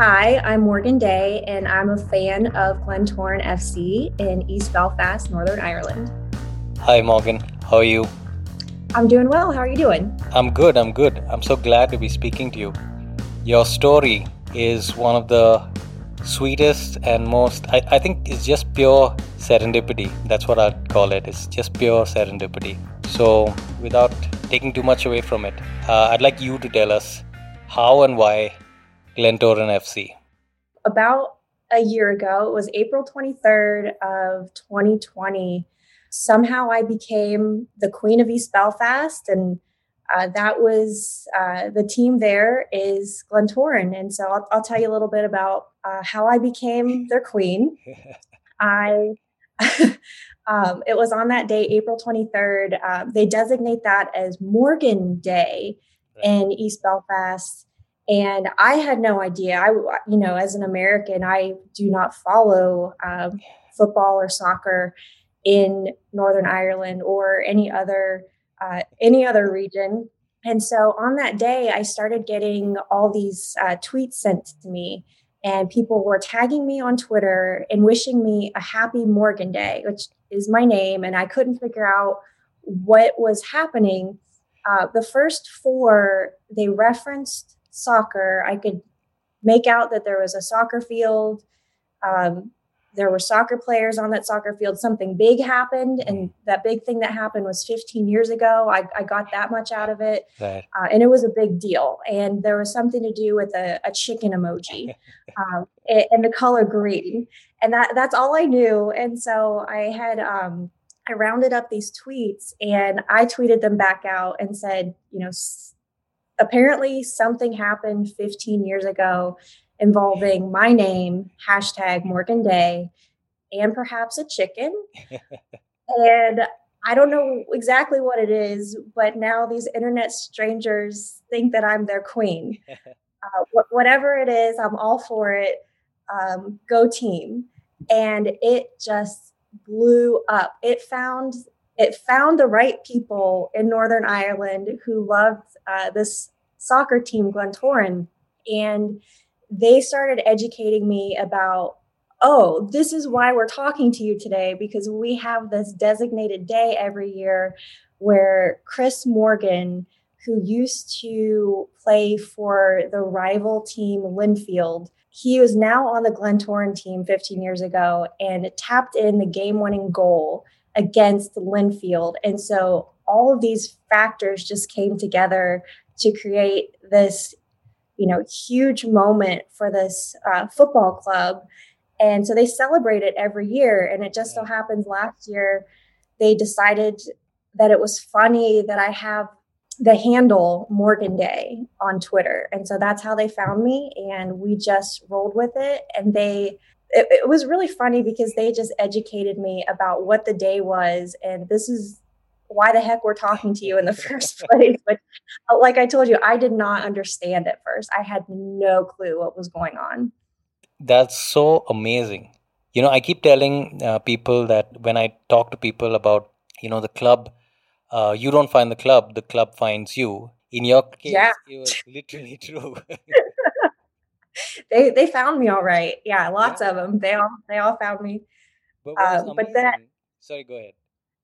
Hi, I'm Morgan Day, and I'm a fan of Glentoran FC in East Belfast, Northern Ireland. Hi, Morgan. How are you? I'm doing well. How are you doing? I'm good. I'm good. I'm so glad to be speaking to you. Your story is one of the sweetest and most, I, I think, it's just pure serendipity. That's what I'd call it. It's just pure serendipity. So, without taking too much away from it, uh, I'd like you to tell us how and why Glentoran FC. About a year ago, it was April 23rd of 2020. Somehow I became the Queen of East Belfast and uh, that was uh, the team there is Glentoran. And so I'll, I'll, tell you a little bit about uh, how I became their queen. I, um, it was on that day, April 23rd. Um, they designate that as Morgan Day right. in East Belfast. And I had no idea. I, you know, as an American, I do not follow um, football or soccer in Northern Ireland or any other uh, any other region. And so on that day, I started getting all these uh, tweets sent to me, and people were tagging me on Twitter and wishing me a happy Morgan Day, which is my name. And I couldn't figure out what was happening. Uh, the first four, they referenced soccer. I could make out that there was a soccer field. Um, there were soccer players on that soccer field. Something big happened, and mm. that big thing that happened was 15 years ago. I, I got that much out of it, uh, and it was a big deal. And there was something to do with a, a chicken emoji um, and the color green, and that that's all I knew. And so I had um, I rounded up these tweets, and I tweeted them back out and said, you know, s- apparently something happened 15 years ago involving my name, hashtag Morgan Day, and perhaps a chicken. and I don't know exactly what it is, but now these internet strangers think that I'm their queen. Uh, wh- whatever it is, I'm all for it. Um, go team. And it just blew up. It found it found the right people in Northern Ireland who loved uh, this soccer team, Glentoran, and they started educating me about oh, this is why we're talking to you today because we have this designated day every year where Chris Morgan, who used to play for the rival team Linfield, he was now on the Glentoran team 15 years ago and tapped in the game winning goal against Linfield. And so all of these factors just came together to create this you know huge moment for this uh, football club. And so they celebrate it every year and it just so happens last year they decided that it was funny that i have the handle morgan day on twitter. And so that's how they found me and we just rolled with it. And they it, it was really funny because they just educated me about what the day was and this is why the heck we're talking to you in the first place. But uh, like I told you, I did not understand at first. I had no clue what was going on. That's so amazing. You know, I keep telling uh, people that when I talk to people about, you know, the club, uh, you don't find the club, the club finds you. In your case, yeah. it was literally true. they they found me all right. Yeah, lots yeah. of them. They all they all found me. But, uh, but that sorry, go ahead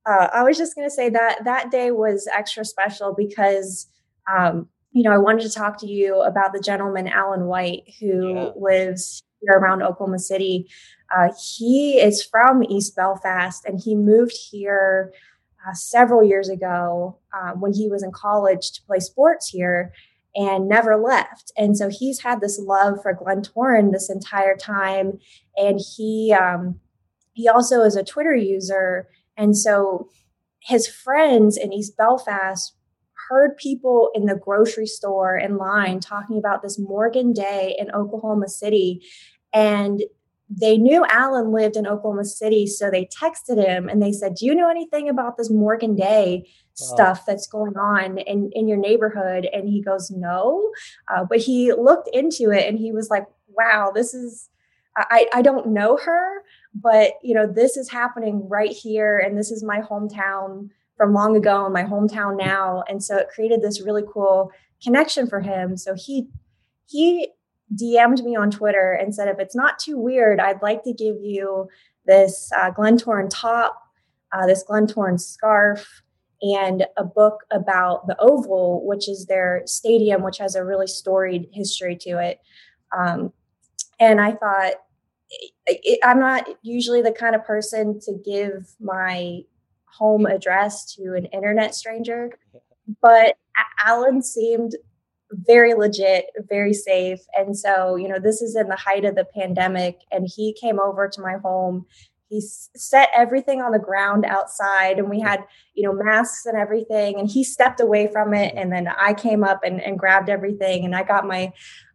uh, I was just going to say that that day was extra special because, um, you know, I wanted to talk to you about the gentleman, Alan White, who yeah. lives here around Oklahoma City. Uh, he is from East Belfast and he moved here uh, several years ago um, when he was in college to play sports here and never left. And so he's had this love for Glentoran this entire time. And he, um, he also is a Twitter user and so his friends in East Belfast heard people in the grocery store in line talking about this Morgan Day in Oklahoma City. And they knew Alan lived in Oklahoma City. So they texted him and they said, Do you know anything about this Morgan Day stuff that's going on in, in your neighborhood? And he goes, No. Uh, but he looked into it and he was like, Wow, this is, I, I don't know her, but you know this is happening right here and this is my hometown from long ago and my hometown now and so it created this really cool connection for him so he he DM'd me on Twitter and said, if it's not too weird, I'd like to give you this uh, Glentoran top, uh, this Glentoran scarf, and a book about the Oval, which is their stadium, which has a really storied history to it. Um, and I thought, it, I'm not usually the kind of person to give my home address to an internet stranger, but Alan seemed very legit, very safe. And so, you know, this is in the height of the pandemic, and he came over to my home he set everything on the ground outside and we had you know masks and everything and he stepped away from it and then i came up and, and grabbed everything and i got my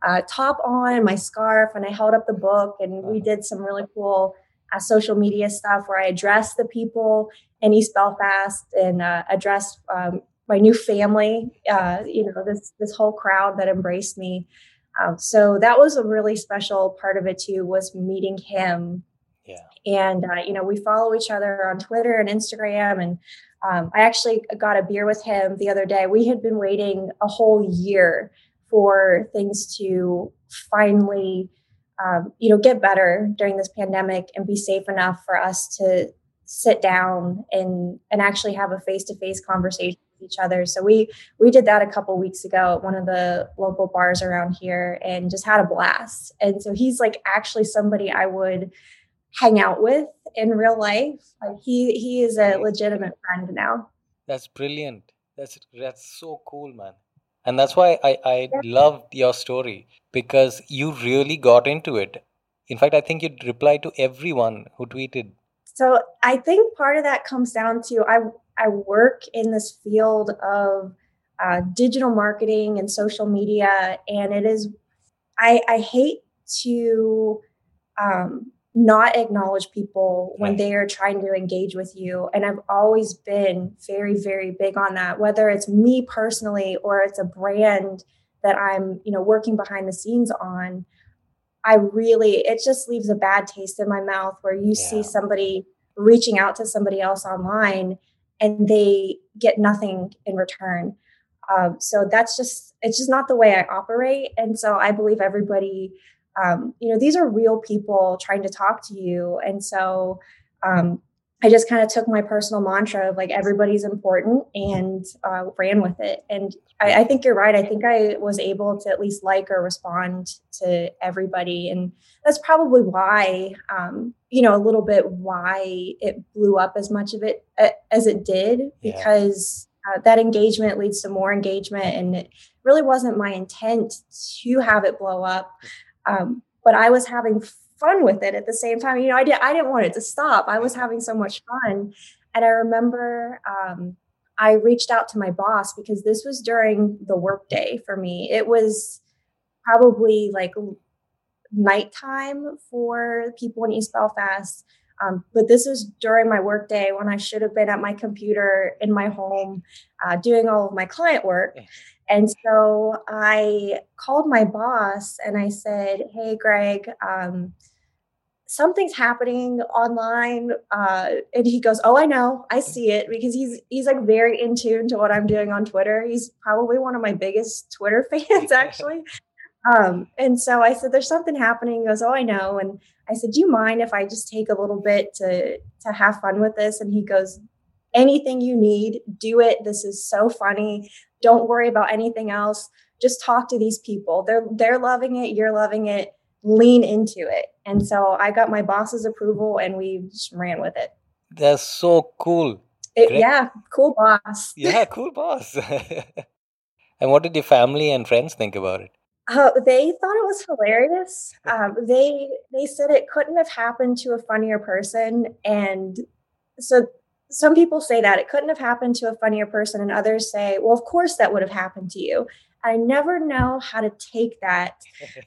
uh, top on my scarf and i held up the book and we did some really cool uh, social media stuff where i addressed the people in east belfast and uh, addressed um, my new family uh, you know this this whole crowd that embraced me. Um, so that was a really special part of it too was meeting him yeah. And, uh, you know, we follow each other on Twitter and Instagram. And um, I actually got a beer with him the other day. We had been waiting a whole year for things to finally, um, you know, get better during this pandemic and be safe enough for us to sit down and and actually have a face-to-face conversation with each other so we we did that a couple weeks ago at one of the local bars around here and just had a blast and so he's like actually somebody i would hang out with in real life. Like he he is a legitimate friend now. That's brilliant. That's that's so cool, man. And that's why I, I yeah. loved your story because you really got into it. In fact, I think you replied to everyone who tweeted. So I think part of that comes down to I I work in this field of uh, digital marketing and social media, and it is I I hate to um, not acknowledge people when they are trying to engage with you. And I've always been very, very big on that, whether it's me personally or it's a brand that I'm, you know, working behind the scenes on. I really, it just leaves a bad taste in my mouth where you yeah. see somebody reaching out to somebody else online and they get nothing in return. Um, so that's just, it's just not the way I operate. And so I believe everybody um, you know, these are real people trying to talk to you. And so um, I just kind of took my personal mantra of like everybody's important and uh, ran with it. And I, I, think you're right. I think I was able to at least like or respond to everybody. And that's probably why, um, you know, a little bit why it blew up as much of it uh, as it did, because uh, that engagement leads to more engagement. And it really wasn't my intent to have it blow up. Um, but I was having fun with it at the same time. You know, I did I didn't want it to stop. I was having so much fun. And I remember um, I reached out to my boss because this was during the workday for me. It was probably like nighttime for people in East Belfast. Um, but this was during my workday when I should have been at my computer in my home uh, doing all of my client work. And so I called my boss and I said, Hey, Greg, um, something's happening online. Uh, and he goes, Oh, I know, I see it because he's he's like very in tune to what I'm doing on Twitter. He's probably one of my biggest Twitter fans, actually. Um, and so I said, There's something happening. He goes, Oh, I know. And I said, Do you mind if I just take a little bit to to have fun with this? And he goes, Anything you need, do it. This is so funny. Don't worry about anything else. Just talk to these people. They're they're loving it, you're loving it. Lean into it. And so I got my boss's approval and we just ran with it. That's so cool. It, yeah, cool boss. yeah, cool boss. and what did your family and friends think about it? Uh, they thought it was hilarious. Um, they they said it couldn't have happened to a funnier person, and so some people say that it couldn't have happened to a funnier person, and others say, well, of course that would have happened to you. I never know how to take that.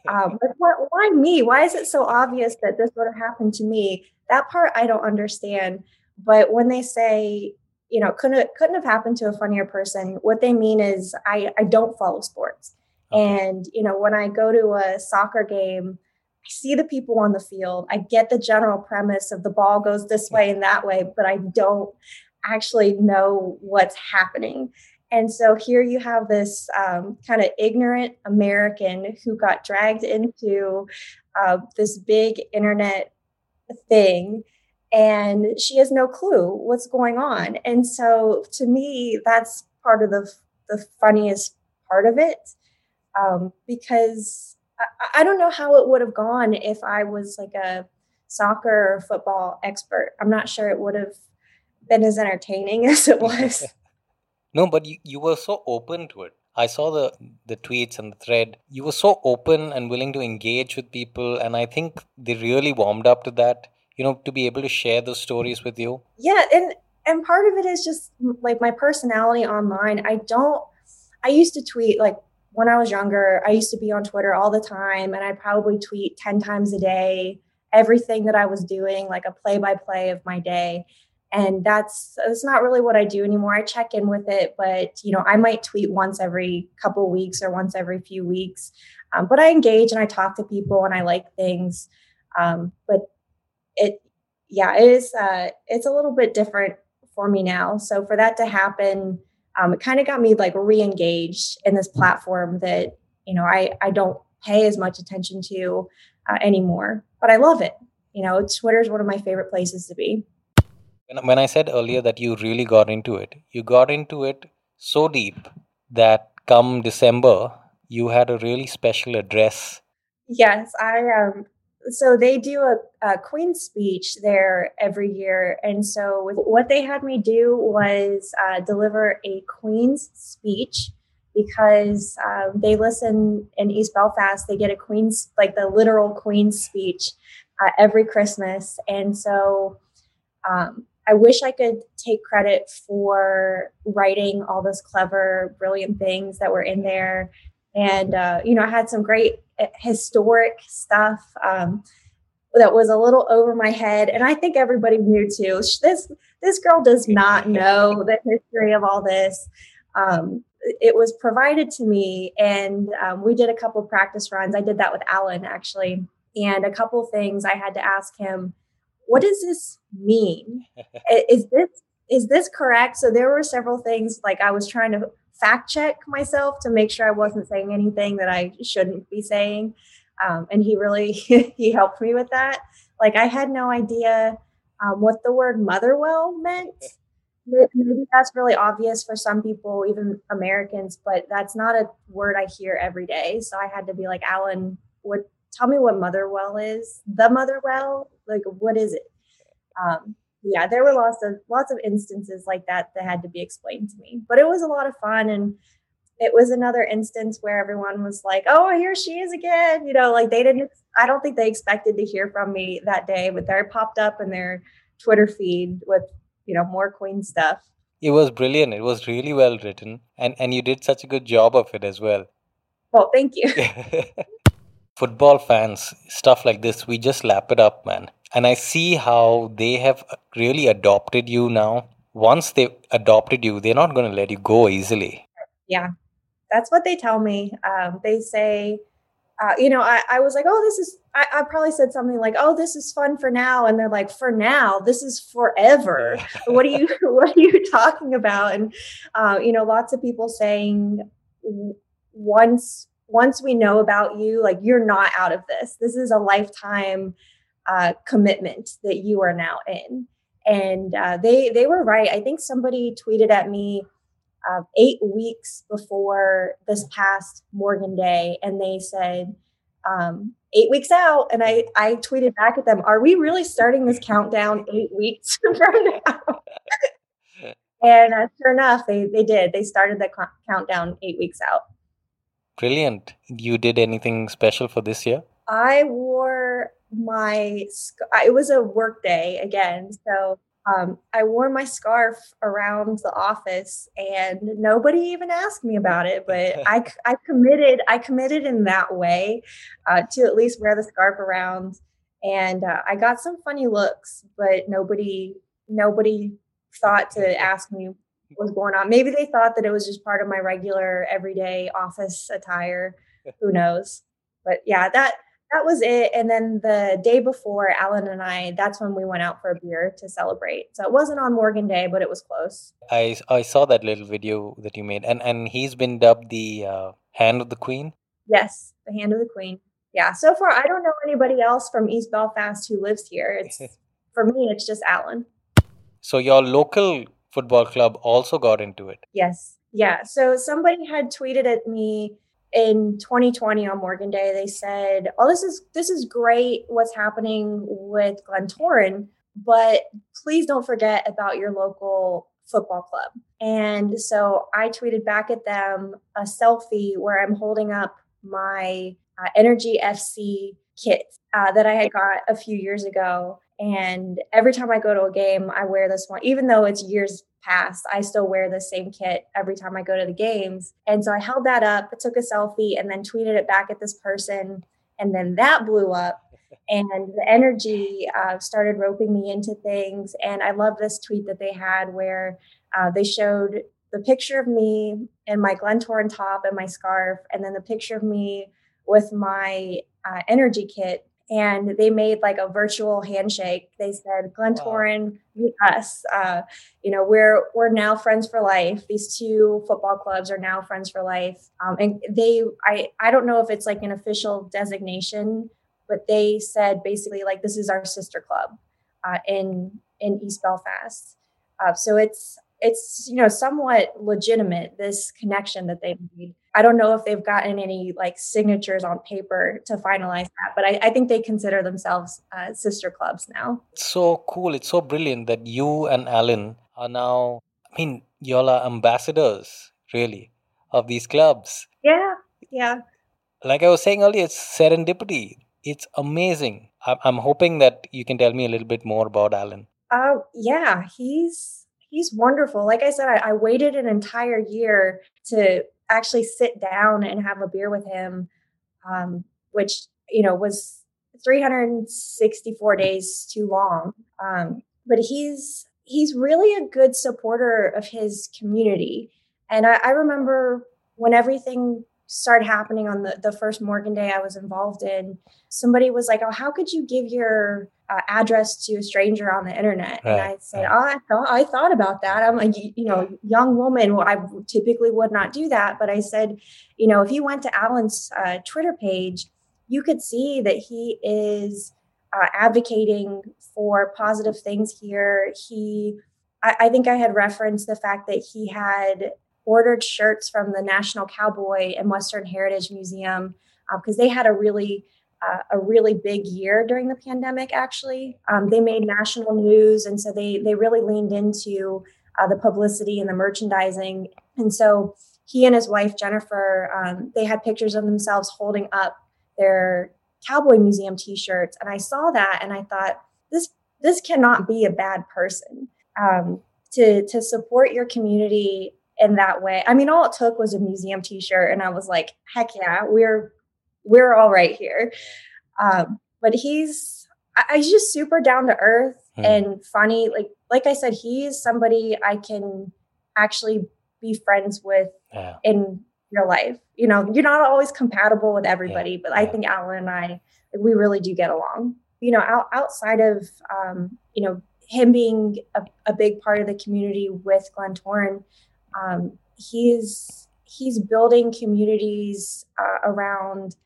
Um, but why, why me? Why is it so obvious that this would have happened to me? That part I don't understand. But when they say, you know, couldn't couldn't have happened to a funnier person, what they mean is I I don't follow sports. And you know when I go to a soccer game I see the people on the field. I get the general premise of the ball goes this way and that way, but I don't actually know what's happening. And so here you have this um, kind of ignorant American who got dragged into uh, this big internet thing and she has no clue what's going on. And so to me, that's part of the, the funniest part of it um, because I, I don't know how it would have gone if I was like a soccer or football expert. I'm not sure it would have been as entertaining as it was. no, but you, you were so open to it. I saw the the tweets and the thread. You were so open and willing to engage with people, and I think they really warmed up to that. You know, to be able to share those stories with you. Yeah, and and part of it is just like my personality online. I don't. I used to tweet like when I was younger. I used to be on Twitter all the time, and I'd probably tweet ten times a day everything that I was doing, like a play by play of my day and that's that's not really what I do anymore. I check in with it, but you know, I might tweet once every couple weeks or once every few weeks. Um, but I engage and I talk to people and I like things. Um, but it, yeah, it is. Uh, it's a little bit different for me now. So for that to happen, um, it kind of got me like re-engaged in this platform that you know I I don't pay as much attention to uh, anymore, but I love it. You know, Twitter is one of my favorite places to be. When I said earlier that you really got into it, you got into it so deep that come December, you had a really special address. Yes, I um so they do a, a Queen's speech there every year. And so what they had me do was uh, deliver a Queen's speech because um, they listen in East Belfast, they get a Queen's, like the literal Queen's speech uh, every Christmas. And so um, I wish I could take credit for writing all those clever, brilliant things that were in there. And, uh, you know, I had some great historic stuff um, that was a little over my head. And I think everybody knew too. This, this girl does not know the history of all this. Um, it was provided to me, and um, we did a couple practice runs. I did that with Alan actually. And a couple things I had to ask him what does this mean? is this is this correct? So there were several things like I was trying to fact check myself to make sure I wasn't saying anything that I shouldn't be saying. Um, and he really he helped me with that. Like I had no idea um, what the word motherwell meant. Maybe that's really obvious for some people, even Americans, but that's not a word I hear every day. So I had to be like, Alan, what tell me what Motherwell is. The Motherwell, like what is it? Um, yeah, there were lots of lots of instances like that that had to be explained to me. But it was a lot of fun and it was another instance where everyone was like, "Oh, here she is again." You know, like they didn't I don't think they expected to hear from me that day, but they popped up in their Twitter feed with, you know, more Queen stuff. It was brilliant. It was really well written and and you did such a good job of it as well. Well, thank you. football fans, stuff like this, we just lap it up, man. And I see how they have really adopted you now. Once they've adopted you, they're not going to let you go easily. Yeah, that's what they tell me. Um, they say, uh, you know, I, I was like, oh, this is, I, I, probably said something like, oh, this is fun for now. And they're like, for now, this is forever. what are you, what are you talking about? And, uh, you know, lots of people saying once once we know about you, like you're not out of this. This is a lifetime uh, commitment that you are now in. And uh, they they were right. I think somebody tweeted at me uh, eight weeks before this past Morgan Day, and they said um, eight weeks out. And I I tweeted back at them, "Are we really starting this countdown eight weeks from now?" and uh, sure enough, they they did. They started the countdown eight weeks out. Brilliant. You did anything special for this year? I wore my, it was a work day again. So um, I wore my scarf around the office and nobody even asked me about it, but I, I committed, I committed in that way uh, to at least wear the scarf around. And uh, I got some funny looks, but nobody, nobody thought to ask me what was going on. Maybe they thought that it was just part of my regular everyday office attire. Who knows? But yeah, that that was it. And then the day before, Alan and I, that's when we went out for a beer to celebrate. So it wasn't on Morgan Day, but it was close. I, I saw that little video that you made, and, and he's been dubbed the uh, Hand of the Queen. Yes, the Hand of the Queen. Yeah. So far, I don't know anybody else from East Belfast who lives here. It's for me, it's just Alan. So your local football club also got into it. Yes. Yeah. So somebody had tweeted at me in 2020 on Morgan Day, they said, "Oh, this is this is great. What's happening with Glentoran, but please don't forget about your local football club." And so I tweeted back at them a selfie where I'm holding up my uh, Energy FC kit uh, that I had got a few years ago. And every time I go to a game, I wear this one, even though it's years past, I still wear the same kit every time I go to the games. And so I held that up, took a selfie, and then tweeted it back at this person. And then that blew up. And the energy uh, started roping me into things. And I love this tweet that they had where uh, they showed the picture of me in my Glentoran top and my scarf, and then the picture of me with my uh, energy kit and they made like a virtual handshake. They said, Glentoran, wow. meet us. Uh, you know, we're we're now friends for life. These two football clubs are now friends for life. Um, and they, I, I don't know if it's like an official designation, but they said basically like this is our sister club uh, in in East Belfast. Uh, so it's it's you know somewhat legitimate this connection that they've made. I don't know if they've gotten any like signatures on paper to finalize that but i, I think they consider themselves uh, sister clubs now. It's so cool. It's so brilliant that you and alan are now i mean y'all are ambassadors really of these clubs. Yeah yeah. Like i was saying earlier it's serendipity. It's amazing. I'm hoping that you can tell me a little bit more about alan. Uh yeah he's he's wonderful. Like I said, I, I, waited an entire year to actually sit down and have a beer with him, um, which you know was 364 days too long. Um, but he's he's really a good supporter of his community, and I, I remember when everything started happening on the, the first Morgan Day I was involved in, somebody was like, "Oh, how could you give your uh, address to a stranger on the internet?" Right. And I said, "Oh, I thought I thought about that. I'm a you know young woman. Well, I typically would not do that, but I said, you know, if you went to Alan's uh, Twitter page, you could see that he is uh, advocating for positive things here. He I, I think I had referenced the fact that he had ordered shirts from the National Cowboy and Western Heritage Museum because uh, they had a really a really big year during the pandemic. Actually, um, they made national news, and so they they really leaned into uh, the publicity and the merchandising. And so he and his wife Jennifer, um, they had pictures of themselves holding up their Cowboy Museum T-shirts, and I saw that, and I thought this this cannot be a bad person. Um, to to support your community in that way. I mean, all it took was a museum T-shirt, and I was like, "Heck yeah, we're we're all right here." Um, but he's I, he's just super down to earth mm. and funny. Like like I said, he's somebody I can actually be friends with yeah. in real life. You know, you're not always compatible with everybody, yeah. but I think Alan and I we really do get along. You know, out, outside of um, you know him being a, a, big part of the community with Glentoran, um, he's he's building communities uh, around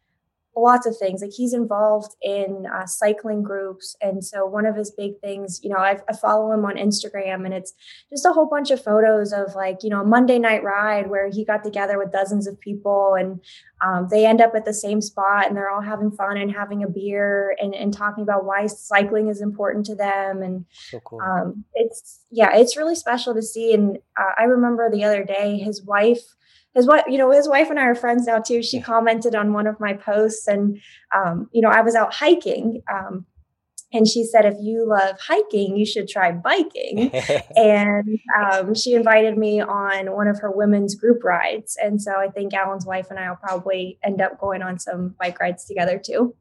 lots of things. Like he's involved in uh, cycling groups, and so one of his big things, you know, I, I, follow him on Instagram, and it's just a whole bunch of photos of like you know a Monday night ride where he got together with dozens of people, and um, they end up at the same spot, and they're all having fun and having a beer and, and talking about why cycling is important to them, and so cool. um, it's yeah, it's really special to see. And uh, I remember the other day, his wife his wife, you know, his wife and I are friends now too. She commented on one of my posts, and um, you know, I was out hiking, um, and she said, "If you love hiking, you should try biking." and um, she invited me on one of her women's group rides, and so I think Alan's wife and I will probably end up going on some bike rides together too.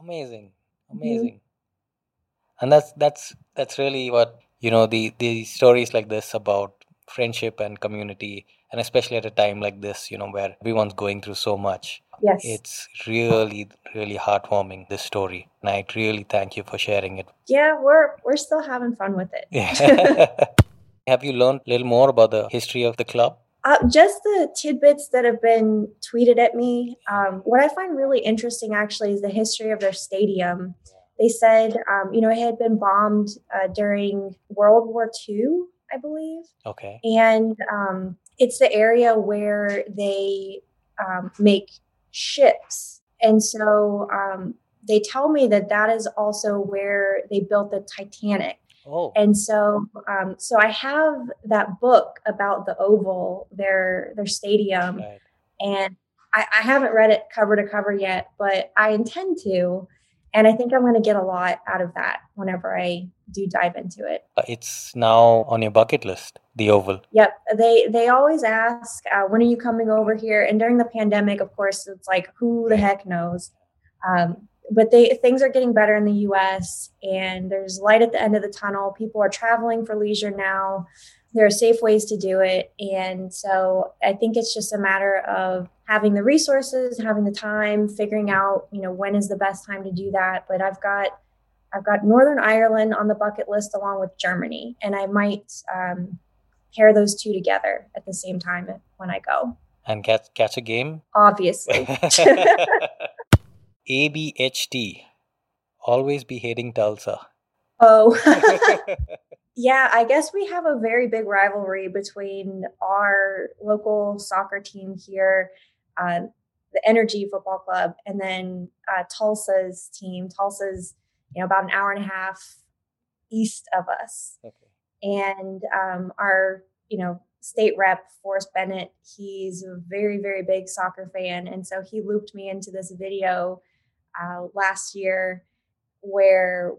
Amazing, mm-hmm. amazing, mm-hmm. and that's that's that's really what you know the the stories like this about friendship and community and especially at a time like this you know where everyone's going through so much Yes. It's really, really heartwarming, this story. And I really thank you for sharing it. Yeah, we're we're still having fun with it. Have you learned a little more about the history of the club? Uh, just the tidbits that have been tweeted at me. Um, what I find really interesting actually is the history of their stadium. They said, um, you know, it had been bombed uh, during World War II, I believe. Okay. And um, it's the area where they um, make ships. And so um, they tell me that that is also where they built the Titanic. Oh. And so, um, so I have that book about the Oval, their their stadium, Right. and I, I haven't read it cover to cover yet, but I intend to, and I think I'm going to get a lot out of that whenever I do dive into it. Uh, It's now on your bucket list, the Oval. Yep, they they always ask, uh, "When are you coming over here?" And during the pandemic, of course, it's like, who the heck knows? Um, but they things are getting better in the U.S. and there's light at the end of the tunnel. People are traveling for leisure now. There are safe ways to do it, and so I think it's just a matter of having the resources, having the time, figuring out, you know, when is the best time to do that. But I've got I've got Northern Ireland on the bucket list along with Germany, and I might um, pair those two together at the same time when I go. And catch, catch a game? Obviously. ABHT. Always be hating Tulsa. oh, yeah, I guess we have a very big rivalry between our local soccer team here, uh, the Energy Football Club, and then uh, Tulsa's team. Tulsa's, you know, about an hour and a half east of us. Okay. and um, our you know state rep Forrest Bennett he's a very very big soccer fan. And so he looped me into this video uh, last year where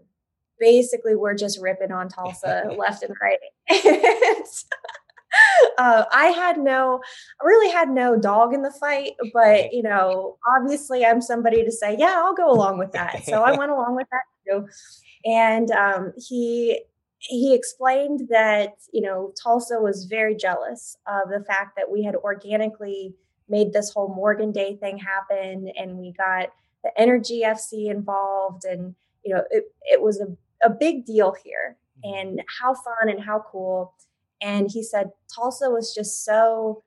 basically we're just ripping on Tulsa left and right. And, uh, I had no I really had no dog in the fight but you know obviously I'm somebody to say yeah I'll go along with that. So I went along with that and um, he he explained that you know Tulsa was very jealous of the fact that we had organically made this whole Morgan Day thing happen, and we got the Energy FC involved, and you know it it was a a big deal here, and how fun and how cool. And he said Tulsa was just so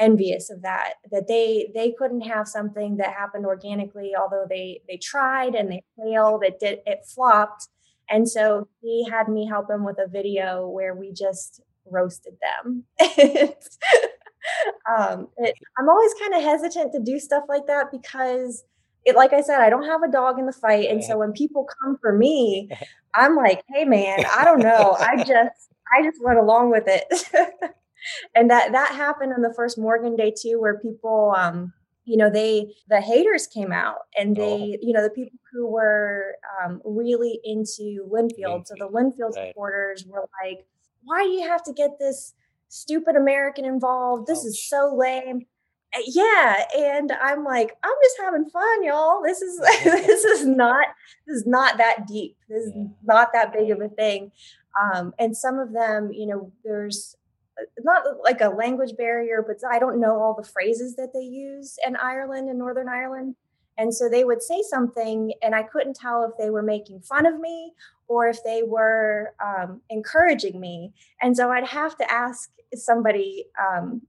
envious of that that they they couldn't have something that happened organically although they they tried and they failed it did it flopped and so he had me help him with a video where we just roasted them. um, it, I'm always kind of hesitant to do stuff like that because, it, like I said, I don't have a dog in the fight. And so when people come for me, I'm like, hey man, I don't know. I just I just went along with it. And that that happened on the first Morgan day too, where people um you know they the haters came out and they Oh. you know the people who were um, really into linfield. So the linfield Right. supporters were like why do you have to get this stupid american involved? This is so lame. Yeah and i'm like i'm just having fun y'all. This is this is not this is not that deep. This is not that big of a thing. Um, and some of them you know there's not like a language barrier, but I don't know all the phrases that they use in Ireland and Northern Ireland. And so they would say something, and I couldn't tell if they were making fun of me or if they were um, encouraging me. And so I'd have to ask somebody, um,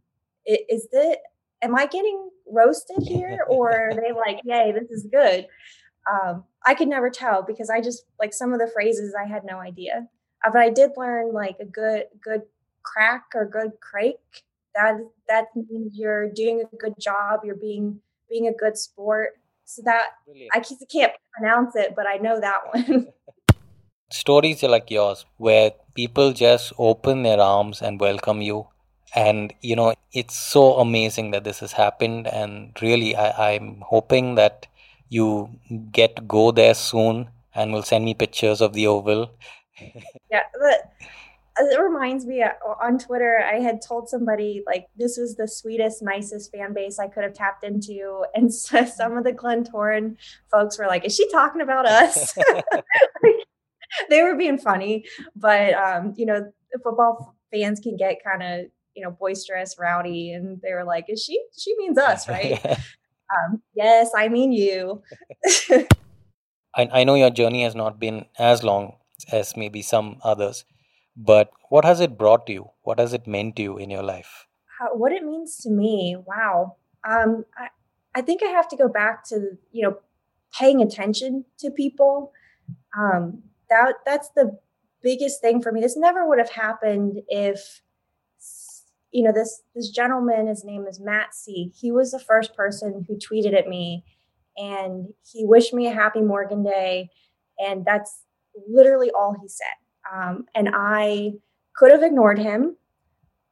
"Is this? Am I getting roasted here, or are they like, yay, this is good?" Um, I could never tell because I just like some of the phrases I had no idea. Uh, but I did learn like a good good crack or good crake. That that means you're doing a good job. You're being being a good sport. So that Brilliant. I can't pronounce it, but I know that one. Stories like yours, where people just open their arms and welcome you. And, you know, it's so amazing that this has happened. And really, I, I'm hoping that you get to go there soon and will send me pictures of the Oval. yeah, but it reminds me uh, on Twitter, I had told somebody like this was the sweetest, nicest fan base I could have tapped into, and so some of the Glentoran folks were like, "Is she talking about us?" they were being funny, but um, you know, football fans can get kind of you know boisterous, rowdy, and they were like, "Is she? She means us, right?" Um, yes, I mean you. I, I know your journey has not been as long as maybe some others, but what has it brought to you? What has it meant to you in your life? How, what it means to me, wow. Um, I, I think I have to go back to, you know, paying attention to people. Um, that that's the biggest thing for me. This never would have happened if you know this this gentleman his name is Matt C. He was the first person who tweeted at me and he wished me a happy Morgan Day and that's literally all he said. Um, and I could have ignored him,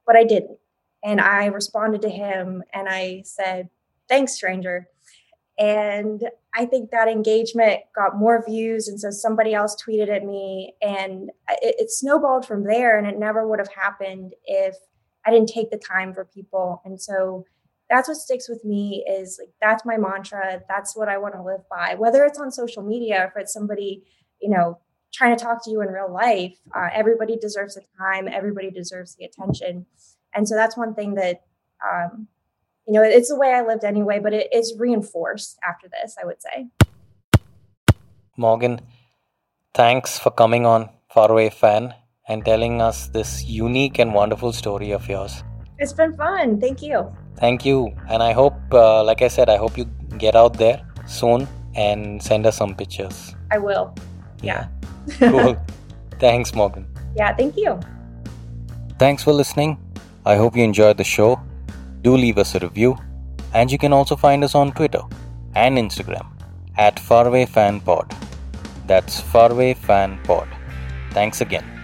but I didn't. And I responded to him and I said, "Thanks, stranger." And I think that engagement got more views. And so somebody else tweeted at me, and it, it, snowballed from there. And it never would have happened if I didn't take the time for people. And so that's what sticks with me is like, that's my mantra. That's what I want to live by, whether it's on social media, if it's somebody, you know, trying to talk to you in real life. Uh, everybody deserves the time, everybody deserves the attention. And so that's one thing that, um, you know, it's the way I lived anyway, but it is reinforced after this, I would say. Morgan, thanks for coming on Faraway Fan and telling us this unique and wonderful story of yours. It's been fun. Thank you. Thank you. And I hope, uh, like I said, I hope you get out there soon and send us some pictures. I will. Yeah. cool. Thanks, Morgan. Yeah, thank you. Thanks for listening. I hope you enjoyed the show do leave us a review, and you can also find us on Twitter and Instagram at FarawayFanPod. That's FarawayFanPod. Thanks again.